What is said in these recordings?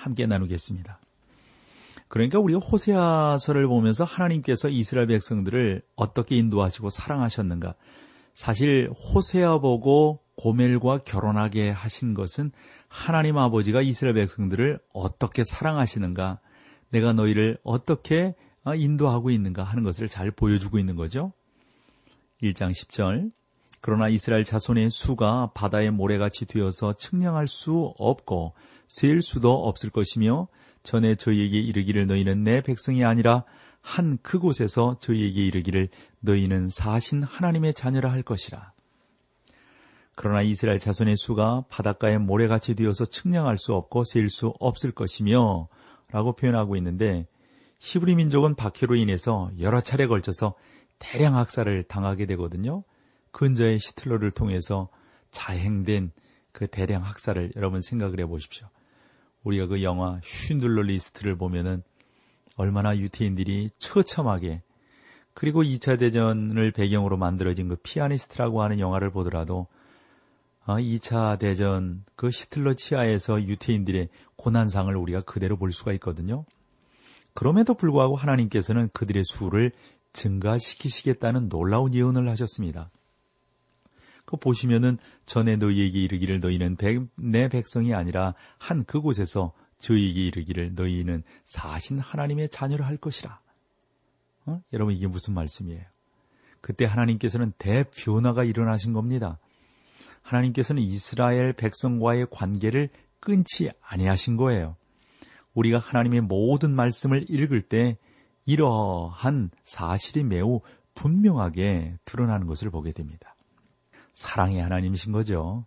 함께 나누겠습니다. 그러니까 우리가 호세아서를 보면서 하나님께서 이스라엘 백성들을 어떻게 인도하시고 사랑하셨는가. 사실 호세아 보고 고멜과 결혼하게 하신 것은 하나님 아버지가 이스라엘 백성들을 어떻게 사랑하시는가, 내가 너희를 어떻게 인도하고 있는가 하는 것을 잘 보여주고 있는 거죠. 1장 10절. 그러나 이스라엘 자손의 수가 바다의 모래같이 되어서 측량할 수 없고 셀 수도 없을 것이며 전에 저희에게 이르기를 너희는 내 백성이 아니라 한 그곳에서 저희에게 이르기를 너희는 사신 하나님의 자녀라 할 것이라. 그러나 이스라엘 자손의 수가 바닷가의 모래같이 되어서 측량할 수 없고 셀 수 없을 것이며 라고 표현하고 있는데 히브리 민족은 박해로 인해서 여러 차례 걸쳐서 대량 학살을 당하게 되거든요. 근저의 시틀러를 통해서 자행된 그 대량 학살을 여러분 생각을 해 보십시오. 우리가 그 영화 쉰들러 리스트를 보면은 얼마나 유태인들이 처참하게 그리고 2차 대전을 배경으로 만들어진 그 피아니스트라고 하는 영화를 보더라도 2차 아, 대전 그 히틀러 치하에서 유태인들의 고난상을 우리가 그대로 볼 수가 있거든요. 그럼에도 불구하고 하나님께서는 그들의 수를 증가시키시겠다는 놀라운 예언을 하셨습니다. 그 보시면은 전에 너희에게 이르기를 너희는 백, 내 백성이 아니라 한 그곳에서 저희에게 이르기를 너희는 사신 하나님의 자녀를 할 것이라. 어? 여러분 이게 무슨 말씀이에요? 그때 하나님께서는 대변화가 일어나신 겁니다. 하나님께서는 이스라엘 백성과의 관계를 끊지 아니하신 거예요. 우리가 하나님의 모든 말씀을 읽을 때 이러한 사실이 매우 분명하게 드러나는 것을 보게 됩니다. 사랑의 하나님이신 거죠.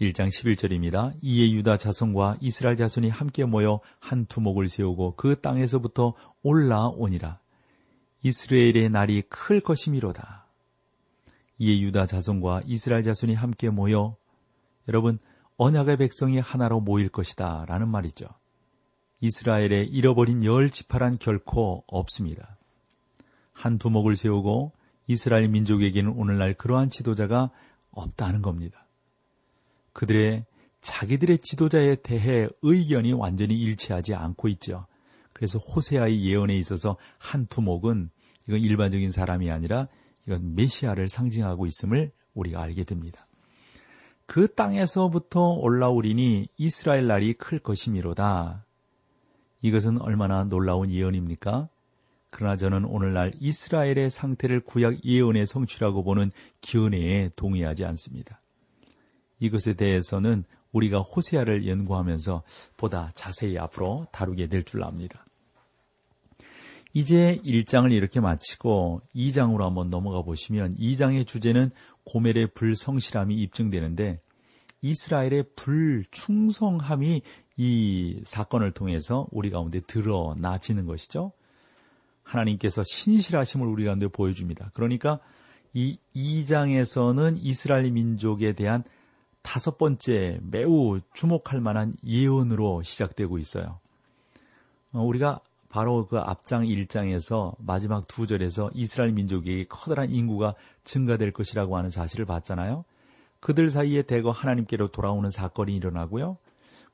1장 11절입니다. 이에 유다 자손과 이스라엘 자손이 함께 모여 한 두목을 세우고 그 땅에서부터 올라오니라. 이스라엘의 날이 클 것이미로다. 이에 유다 자손과 이스라엘 자손이 함께 모여 여러분 언약의 백성이 하나로 모일 것이다 라는 말이죠. 이스라엘의 잃어버린 열 지파란 결코 없습니다. 한 두목을 세우고 이스라엘 민족에게는 오늘날 그러한 지도자가 없다는 겁니다. 그들의 자기들의 지도자에 대해 의견이 완전히 일치하지 않고 있죠. 그래서 호세아의 예언에 있어서 한 두목은 이건 일반적인 사람이 아니라 이건 메시아를 상징하고 있음을 우리가 알게 됩니다. 그 땅에서부터 올라오리니 이스라엘 날이 클 것이미로다. 이것은 얼마나 놀라운 예언입니까? 그러나 저는 오늘날 이스라엘의 상태를 구약 예언의 성취라고 보는 기은혜에 동의하지 않습니다. 이것에 대해서는 우리가 호세아를 연구하면서 보다 자세히 앞으로 다루게 될 줄 압니다. 이제 1장을 이렇게 마치고 2장으로 한번 넘어가 보시면 2장의 주제는 고멜의 불성실함이 입증되는데 이스라엘의 불충성함이 이 사건을 통해서 우리 가운데 드러나지는 것이죠. 하나님께서 신실하심을 우리 가운데 보여줍니다. 그러니까 이 2장에서는 이스라엘 민족에 대한 다섯 번째 매우 주목할 만한 예언으로 시작되고 있어요. 어, 우리가 바로 그 앞장 1장에서 마지막 두 절에서 이스라엘 민족에게 커다란 인구가 증가될 것이라고 하는 사실을 봤잖아요. 그들 사이에 대거 하나님께로 돌아오는 사건이 일어나고요.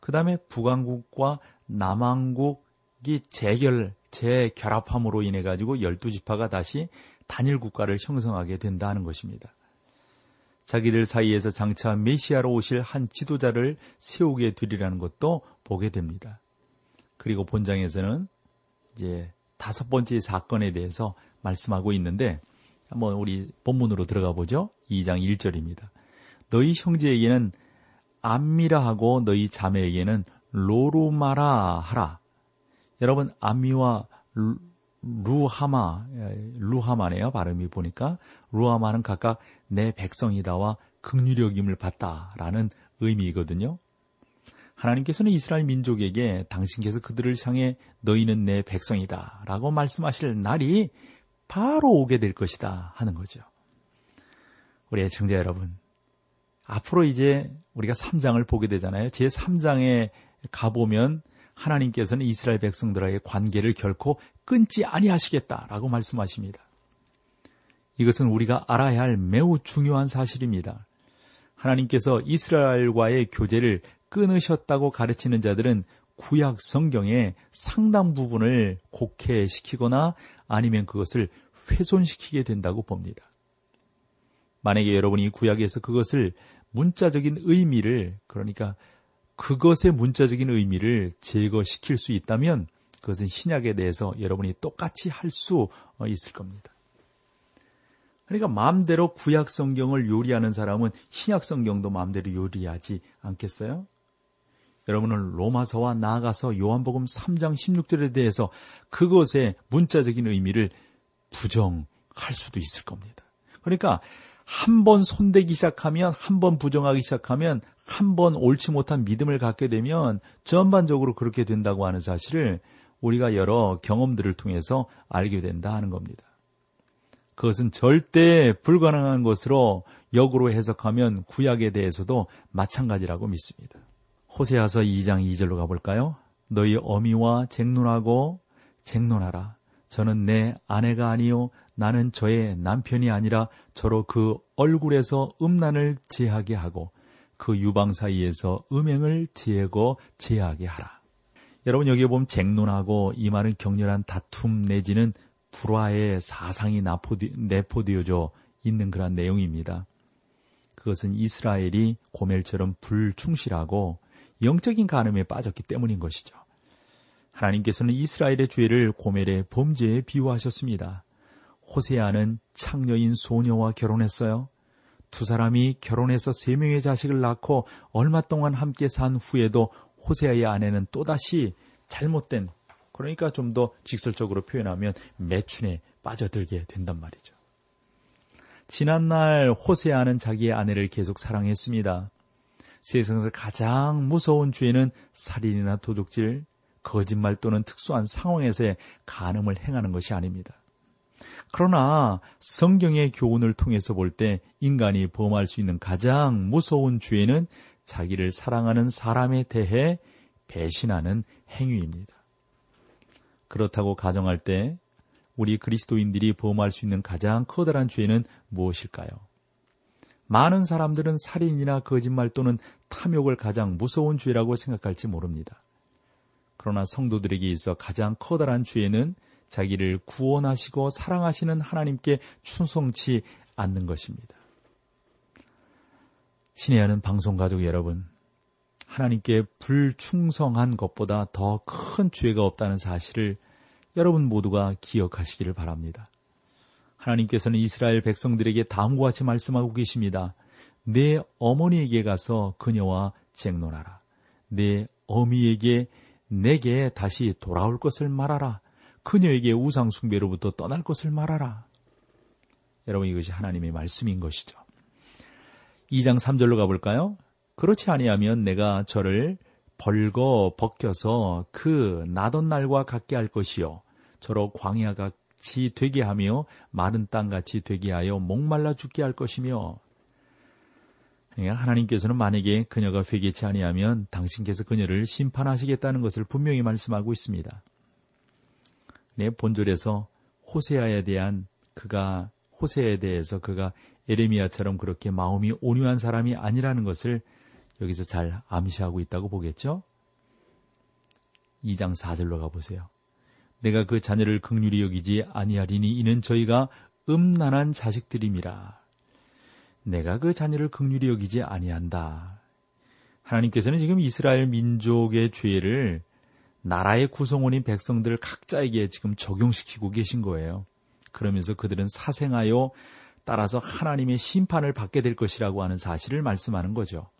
그 다음에 북왕국과 남왕국이 재결, 재결합함으로 인해 가지고 12지파가 다시 단일 국가를 형성하게 된다는 것입니다. 자기들 사이에서 장차 메시아로 오실 한 지도자를 세우게 되리라는 것도 보게 됩니다. 그리고 본장에서는 이제 다섯 번째 사건에 대해서 말씀하고 있는데 한번 우리 본문으로 들어가 보죠. 2장 1절입니다. 너희 형제에게는 암미라 하고 너희 자매에게는 로루마라 하라. 여러분 암미와 루하마, 루하마네요. 발음이 보니까 루하마는 각각 내 백성이다와 극유력임을 받다라는 의미이거든요. 하나님께서는 이스라엘 민족에게 당신께서 그들을 향해 너희는 내 백성이다 라고 말씀하실 날이 바로 오게 될 것이다 하는 거죠. 우리 애청자 여러분, 앞으로 이제 우리가 3장을 보게 되잖아요. 제 3장에 가보면 하나님께서는 이스라엘 백성들과의 관계를 결코 끊지 아니하시겠다라고 말씀하십니다. 이것은 우리가 알아야 할 매우 중요한 사실입니다. 하나님께서 이스라엘과의 교제를 끊으셨다고 가르치는 자들은 구약 성경의 상당 부분을 곡해시키거나 아니면 그것을 훼손시키게 된다고 봅니다. 만약에 여러분이 구약에서 그것을 문자적인 의미를 그러니까 그것의 문자적인 의미를 제거시킬 수 있다면 그것은 신약에 대해서 여러분이 똑같이 할 수 있을 겁니다. 그러니까 마음대로 구약 성경을 요리하는 사람은 신약 성경도 마음대로 요리하지 않겠어요? 여러분은 로마서와 나아가서 요한복음 3장 16절에 대해서 그것의 문자적인 의미를 부정할 수도 있을 겁니다. 그러니까 한 번 손대기 시작하면 한 번 부정하기 시작하면 한번 옳지 못한 믿음을 갖게 되면 전반적으로 그렇게 된다고 하는 사실을 우리가 여러 경험들을 통해서 알게 된다 하는 겁니다. 그것은 절대 불가능한 것으로 역으로 해석하면 구약에 대해서도 마찬가지라고 믿습니다. 호세아서 2장 2절로 가볼까요? 너희 어미와 쟁론하고 쟁론하라. 저는 내 아내가 아니요 나는 저의 남편이 아니라 저로 그 얼굴에서 음란을 제하게 하고 그 유방 사이에서 음행을 제거 제하게 하라. 여러분 여기에 보면 쟁론하고 이 말은 격렬한 다툼 내지는 불화의 사상이 내포되어져 있는 그런 내용입니다. 그것은 이스라엘이 고멜처럼 불충실하고 영적인 간음에 빠졌기 때문인 것이죠. 하나님께서는 이스라엘의 죄를 고멜의 범죄에 비유하셨습니다. 호세아는 창녀인 소녀와 결혼했어요. 두 사람이 결혼해서 세 명의 자식을 낳고 얼마 동안 함께 산 후에도 호세아의 아내는 또다시 잘못된 그러니까 좀 더 직설적으로 표현하면 매춘에 빠져들게 된단 말이죠. 지난날 호세아는 자기의 아내를 계속 사랑했습니다. 세상에서 가장 무서운 죄는 살인이나 도둑질, 거짓말 또는 특수한 상황에서의 간음을 행하는 것이 아닙니다. 그러나 성경의 교훈을 통해서 볼 때 인간이 범할 수 있는 가장 무서운 죄는 자기를 사랑하는 사람에 대해 배신하는 행위입니다. 그렇다고 가정할 때 우리 그리스도인들이 범할 수 있는 가장 커다란 죄는 무엇일까요? 많은 사람들은 살인이나 거짓말 또는 탐욕을 가장 무서운 죄라고 생각할지 모릅니다. 그러나 성도들에게 있어 가장 커다란 죄는 자기를 구원하시고 사랑하시는 하나님께 충성치 않는 것입니다. 친애하는 방송 가족 여러분, 하나님께 불충성한 것보다 더 큰 죄가 없다는 사실을 여러분 모두가 기억하시기를 바랍니다. 하나님께서는 이스라엘 백성들에게 다음과 같이 말씀하고 계십니다. 내 어머니에게 가서 그녀와 쟁론하라. 내 어미에게 내게 다시 돌아올 것을 말하라. 그녀에게 우상 숭배로부터 떠날 것을 말하라. 여러분 이것이 하나님의 말씀인 것이죠. 2장 3절로 가볼까요? 그렇지 아니하면 내가 저를 벌거 벗겨서 그 나던 날과 같게 할 것이요. 저로 광야 같이 되게 하며 마른 땅 같이 되게 하여 목말라 죽게 할 것이며 그러니까 하나님께서는 만약에 그녀가 회개치 아니하면 당신께서 그녀를 심판하시겠다는 것을 분명히 말씀하고 있습니다. 네, 본절에서 호세아에 대한 그가 호세에 대해서 그가 에레미야처럼 그렇게 마음이 온유한 사람이 아니라는 것을 여기서 잘 암시하고 있다고 보겠죠? 2장 4절로 가보세요. 내가 그 자녀를 극률이 여기지 아니하리니 이는 저희가 음란한 자식들임이라. 내가 그 자녀를 극률이 여기지 아니한다. 하나님께서는 지금 이스라엘 민족의 죄를 나라의 구성원인 백성들 각자에게 지금 적용시키고 계신 거예요. 그러면서 그들은 사생하여 따라서 하나님의 심판을 받게 될 것이라고 하는 사실을 말씀하는 거죠.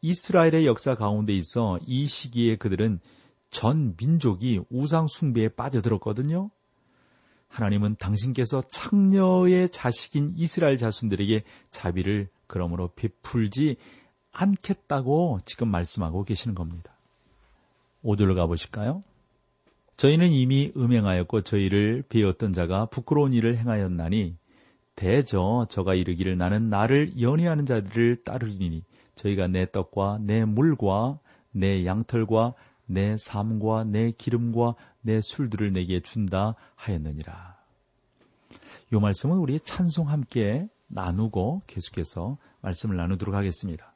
이스라엘의 역사 가운데 있어 이 시기에 그들은 전 민족이 우상 숭배에 빠져들었거든요. 하나님은 당신께서 창녀의 자식인 이스라엘 자손들에게 자비를 그러므로 베풀지 않겠다고 지금 말씀하고 계시는 겁니다. 5절로 가보실까요? 저희는 이미 음행하였고 저희를 배웠던 자가 부끄러운 일을 행하였나니 대저 저가 이르기를 나는 나를 연애하는 자들을 따르리니 저희가 내 떡과 내 물과 내 양털과 내 삶과 내 기름과 내 술들을 내게 준다 하였느니라. 이 말씀은 우리 찬송 함께 나누고 계속해서 말씀을 나누도록 하겠습니다.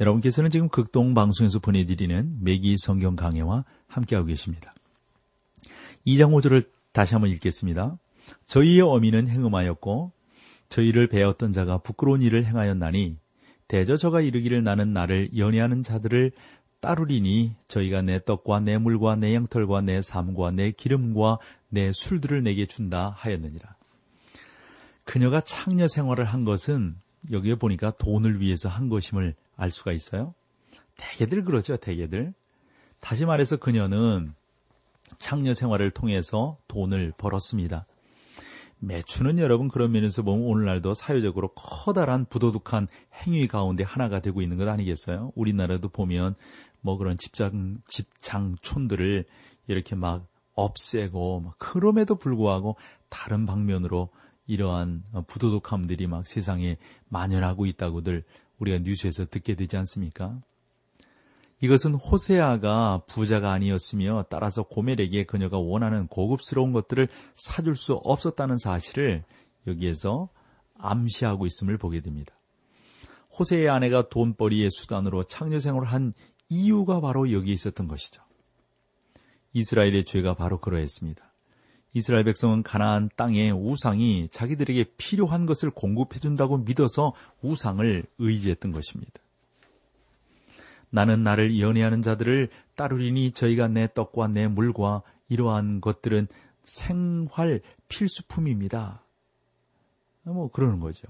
여러분께서는 지금 극동 방송에서 보내드리는 매기 성경 강해와 함께하고 계십니다. 2장 5절을 다시 한번 읽겠습니다. 저희의 어미는 행음하였고 저희를 배웠던 자가 부끄러운 일을 행하였나니 대저 저가 이르기를 나는 나를 연애하는 자들을 따르리니 저희가 내 떡과 내 물과 내 양털과 내 삶과 내 기름과 내 술들을 내게 준다 하였느니라. 그녀가 창녀 생활을 한 것은 여기에 보니까 돈을 위해서 한 것임을 알 수가 있어요. 대개들 그러죠, 대개들. 다시 말해서 그녀는 창녀 생활을 통해서 돈을 벌었습니다. 매춘은 여러분 그런 면에서 보면 오늘날도 사회적으로 커다란 부도덕한 행위 가운데 하나가 되고 있는 것 아니겠어요? 우리나라도 보면 뭐 그런 집장, 집장촌들을 이렇게 막 없애고 막 그럼에도 불구하고 다른 방면으로 이러한 부도덕함들이 막 세상에 만연하고 있다고들 우리가 뉴스에서 듣게 되지 않습니까? 이것은 호세아가 부자가 아니었으며 따라서 고멜에게 그녀가 원하는 고급스러운 것들을 사줄 수 없었다는 사실을 여기에서 암시하고 있음을 보게 됩니다. 호세의 아내가 돈벌이의 수단으로 창녀 생활을 한 이유가 바로 여기에 있었던 것이죠. 이스라엘의 죄가 바로 그러했습니다. 이스라엘 백성은 가나안 땅의 우상이 자기들에게 필요한 것을 공급해 준다고 믿어서 우상을 의지했던 것입니다. 나는 나를 연애하는 자들을 따르리니 저희가 내 떡과 내 물과 이러한 것들은 생활 필수품입니다. 뭐 그러는 거죠.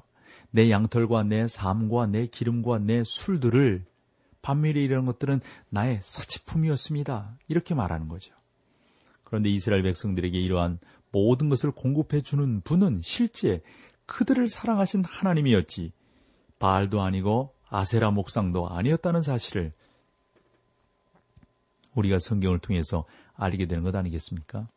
내 양털과 내 삶과 내 기름과 내 술들을 반면에 이런 것들은 나의 사치품이었습니다. 이렇게 말하는 거죠. 그런데 이스라엘 백성들에게 이러한 모든 것을 공급해 주는 분은 실제 그들을 사랑하신 하나님이었지 바알도 아니고 아세라 목상도 아니었다는 사실을 우리가 성경을 통해서 알게 되는 것 아니겠습니까?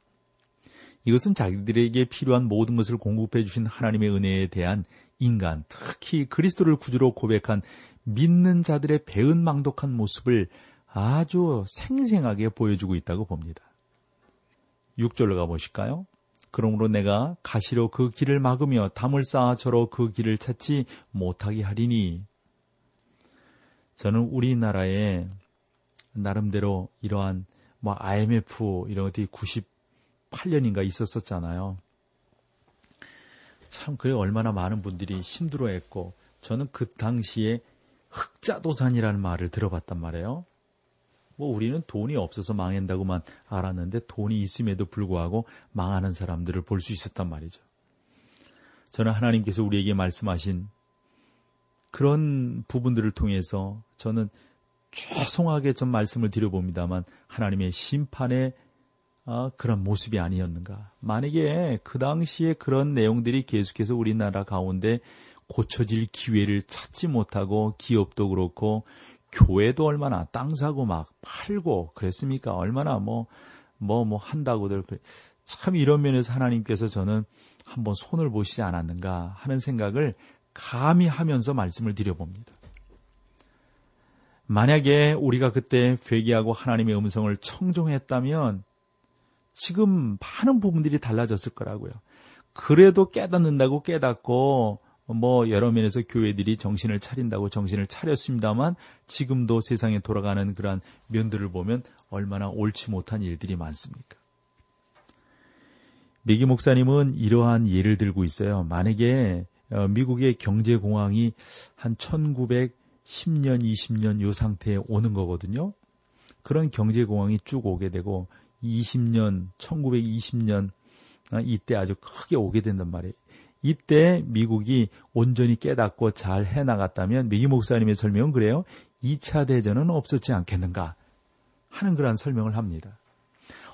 이것은 자기들에게 필요한 모든 것을 공급해 주신 하나님의 은혜에 대한 인간, 특히 그리스도를 구주로 고백한 믿는 자들의 배은망덕한 모습을 아주 생생하게 보여주고 있다고 봅니다. 6절로 가보실까요? 그러므로 내가 가시로 그 길을 막으며 담을 쌓아 저로 그 길을 찾지 못하게 하리니 저는 우리나라에 나름대로 이러한 뭐 IMF 이런 것들이 98년인가 있었었잖아요. 참 그게 얼마나 많은 분들이 힘들어했고 저는 그 당시에 흑자도산이라는 말을 들어봤단 말이에요. 뭐 우리는 돈이 없어서 망한다고만 알았는데 돈이 있음에도 불구하고 망하는 사람들을 볼 수 있었단 말이죠. 저는 하나님께서 우리에게 말씀하신 그런 부분들을 통해서 저는 죄송하게 좀 말씀을 드려봅니다만 하나님의 심판의 아, 그런 모습이 아니었는가. 만약에 그 당시에 그런 내용들이 계속해서 우리나라 가운데 고쳐질 기회를 찾지 못하고 기업도 그렇고 교회도 얼마나 땅 사고 막 팔고 그랬습니까? 얼마나 뭐, 뭐, 뭐 한다고들. 참 이런 면에서 하나님께서 저는 한번 손을 보시지 않았는가 하는 생각을 감히 하면서 말씀을 드려봅니다. 만약에 우리가 그때 회개하고 하나님의 음성을 청종했다면 지금 많은 부분들이 달라졌을 거라고요. 그래도 깨닫는다고 깨닫고 뭐 여러 면에서 교회들이 정신을 차린다고 정신을 차렸습니다만 지금도 세상에 돌아가는 그러한 면들을 보면 얼마나 옳지 못한 일들이 많습니까? 미기 목사님은 이러한 예를 들고 있어요. 만약에 어, 미국의 경제공황이 한 1910년, 20년 요 상태에 오는 거거든요. 그런 경제공황이 쭉 오게 되고 20년, 1920년 아, 이때 아주 크게 오게 된단 말이에요. 이때 미국이 온전히 깨닫고 잘 해나갔다면 미기 목사님의 설명은 그래요. 2차 대전은 없었지 않겠는가 하는 그러한 설명을 합니다.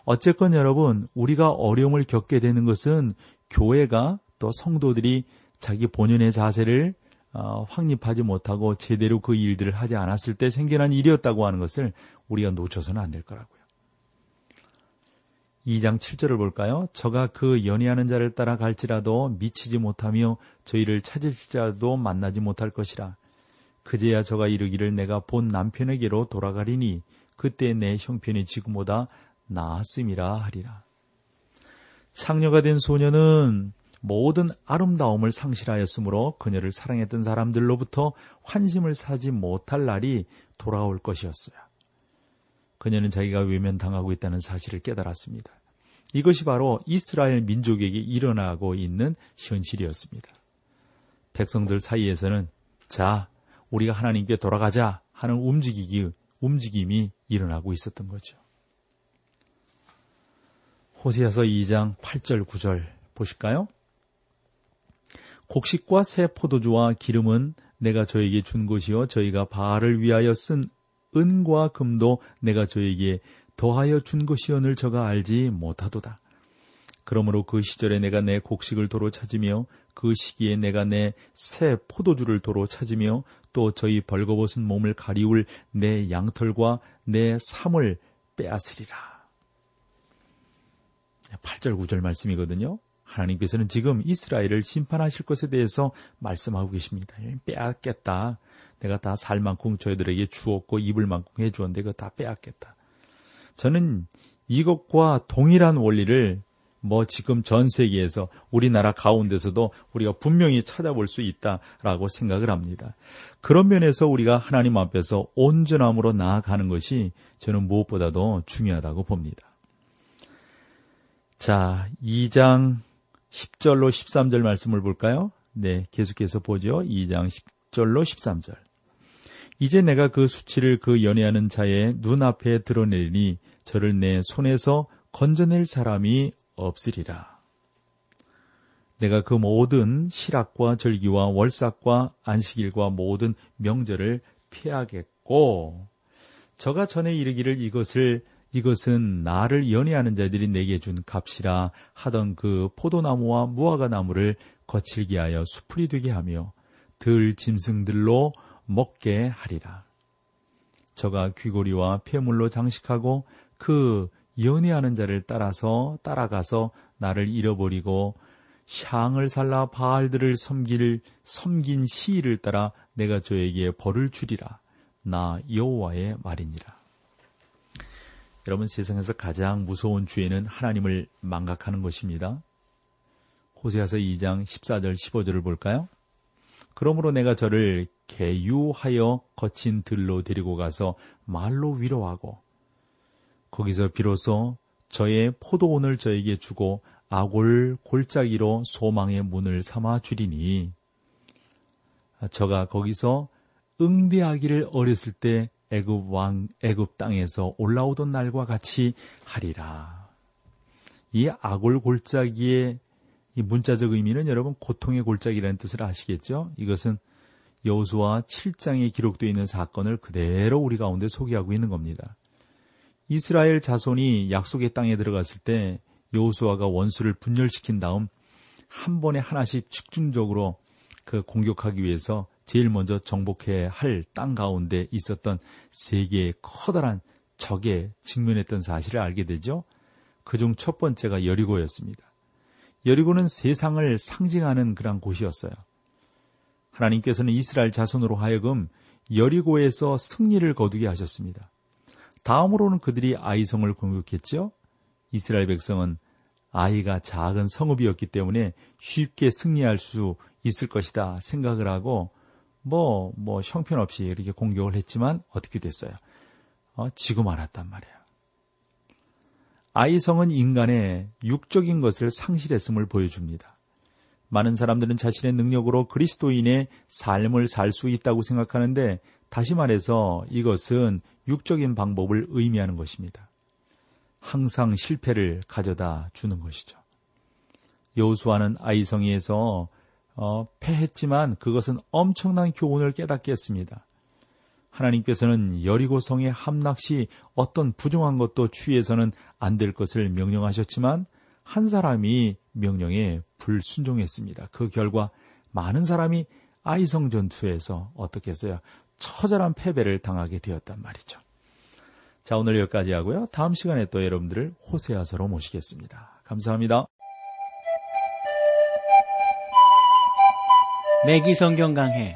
어쨌건 여러분, 우리가 어려움을 겪게 되는 것은 교회가 또 성도들이 자기 본연의 자세를 어, 확립하지 못하고 제대로 그 일들을 하지 않았을 때 생겨난 일이었다고 하는 것을 우리가 놓쳐서는 안 될 거라고요. 2장 7절을 볼까요? 저가 그 연애하는 자를 따라 갈지라도 미치지 못하며 저희를 찾을지라도 만나지 못할 것이라. 그제야 저가 이르기를 내가 본 남편에게로 돌아가리니 그때 내 형편이 지금보다 나았음이라 하리라. 창녀가 된 소녀는 모든 아름다움을 상실하였으므로 그녀를 사랑했던 사람들로부터 환심을 사지 못할 날이 돌아올 것이었어요. 그녀는 자기가 외면당하고 있다는 사실을 깨달았습니다. 이것이 바로 이스라엘 민족에게 일어나고 있는 현실이었습니다. 백성들 사이에서는 자, 우리가 하나님께 돌아가자 하는 움직이기, 움직임이 일어나고 있었던 거죠. 호세아서 2장 8절 9절 보실까요? 곡식과 새 포도주와 기름은 내가 저에게 준 것이요 저희가 바알을 위하여 쓴 은과 금도 내가 저에게 더하여 준 것이언을 저가 알지 못하도다. 그러므로 그 시절에 내가 내 곡식을 도로 찾으며 그 시기에 내가 내 새 포도주를 도로 찾으며 또 저희 벌거벗은 몸을 가리울 내 양털과 내 삶을 빼앗으리라. 8절 9절 말씀이거든요. 하나님께서는 지금 이스라엘을 심판하실 것에 대해서 말씀하고 계십니다. 빼앗겠다. 내가 다 살 만큼 저희들에게 주었고 입을 만큼 해주었는데 그거 다 빼앗겠다. 저는 이것과 동일한 원리를 뭐 지금 전 세계에서 우리나라 가운데서도 우리가 분명히 찾아볼 수 있다라고 생각을 합니다. 그런 면에서 우리가 하나님 앞에서 온전함으로 나아가는 것이 저는 무엇보다도 중요하다고 봅니다. 자, 2장 10절로 13절 말씀을 볼까요? 네, 계속해서 보죠. 2장 10절로 13절. 이제 내가 그 수치를 그 연애하는 자의 눈앞에 드러내리니 저를 내 손에서 건져낼 사람이 없으리라. 내가 그 모든 실학과 절기와 월삭과 안식일과 모든 명절을 피하겠고 저가 전에 이르기를 이것을 이것은 나를 연애하는 자들이 내게 준 값이라 하던 그 포도나무와 무화과 나무를 거칠게 하여 수풀이 되게 하며 들 짐승들로 먹게 하리라. 저가 귀고리와 폐물로 장식하고 그 연애하는 자를 따라서 따라가서 나를 잃어버리고 샹을 살라 바알들을 섬길 섬긴 시일을 따라 내가 저에게 벌을 주리라. 나 여호와의 말이니라. 여러분 세상에서 가장 무서운 죄는 하나님을 망각하는 것입니다. 호세아서 2장 14절 15절을 볼까요? 그러므로 내가 저를 개유하여 거친 들로 데리고 가서 말로 위로하고 거기서 비로소 저의 포도원을 저에게 주고 아골 골짜기로 소망의 문을 삼아 주리니 저가 거기서 응대하기를 어렸을 때 애굽 왕 애굽 땅에서 올라오던 날과 같이 하리라. 이 아골 골짜기의 이 문자적 의미는 여러분 고통의 골짜기라는 뜻을 아시겠죠? 이것은 여호수아 7장에 기록되어 있는 사건을 그대로 우리 가운데 소개하고 있는 겁니다. 이스라엘 자손이 약속의 땅에 들어갔을 때 여호수아가 원수를 분열시킨 다음 한 번에 하나씩 집중적으로 그 공격하기 위해서 제일 먼저 정복해야 할 땅 가운데 있었던 세 개의 커다란 적에 직면했던 사실을 알게 되죠. 그중 첫 번째가 여리고였습니다. 여리고는 세상을 상징하는 그런 곳이었어요. 하나님께서는 이스라엘 자손으로 하여금 여리고에서 승리를 거두게 하셨습니다. 다음으로는 그들이 아이성을 공격했죠. 이스라엘 백성은 아이가 작은 성읍이었기 때문에 쉽게 승리할 수 있을 것이다 생각을 하고 뭐, 뭐, 형편없이 이렇게 공격을 했지만 어떻게 됐어요? 어, 지고 말았단 말이에요. 아이성은 인간의 육적인 것을 상실했음을 보여줍니다. 많은 사람들은 자신의 능력으로 그리스도인의 삶을 살 수 있다고 생각하는데 다시 말해서 이것은 육적인 방법을 의미하는 것입니다. 항상 실패를 가져다 주는 것이죠. 여호수아는 아이성에서 어, 패했지만 그것은 엄청난 교훈을 깨닫게 했습니다. 하나님께서는 여리고 성의 함락 시 어떤 부정한 것도 취해서는 안 될 것을 명령하셨지만 한 사람이 명령에 불순종했습니다. 그 결과 많은 사람이 아이성 전투에서 어떻게 했어요? 처절한 패배를 당하게 되었단 말이죠. 자, 오늘 여기까지 하고요. 다음 시간에 또 여러분들을 호세아서로 모시겠습니다. 감사합니다. 맥기 성경 강해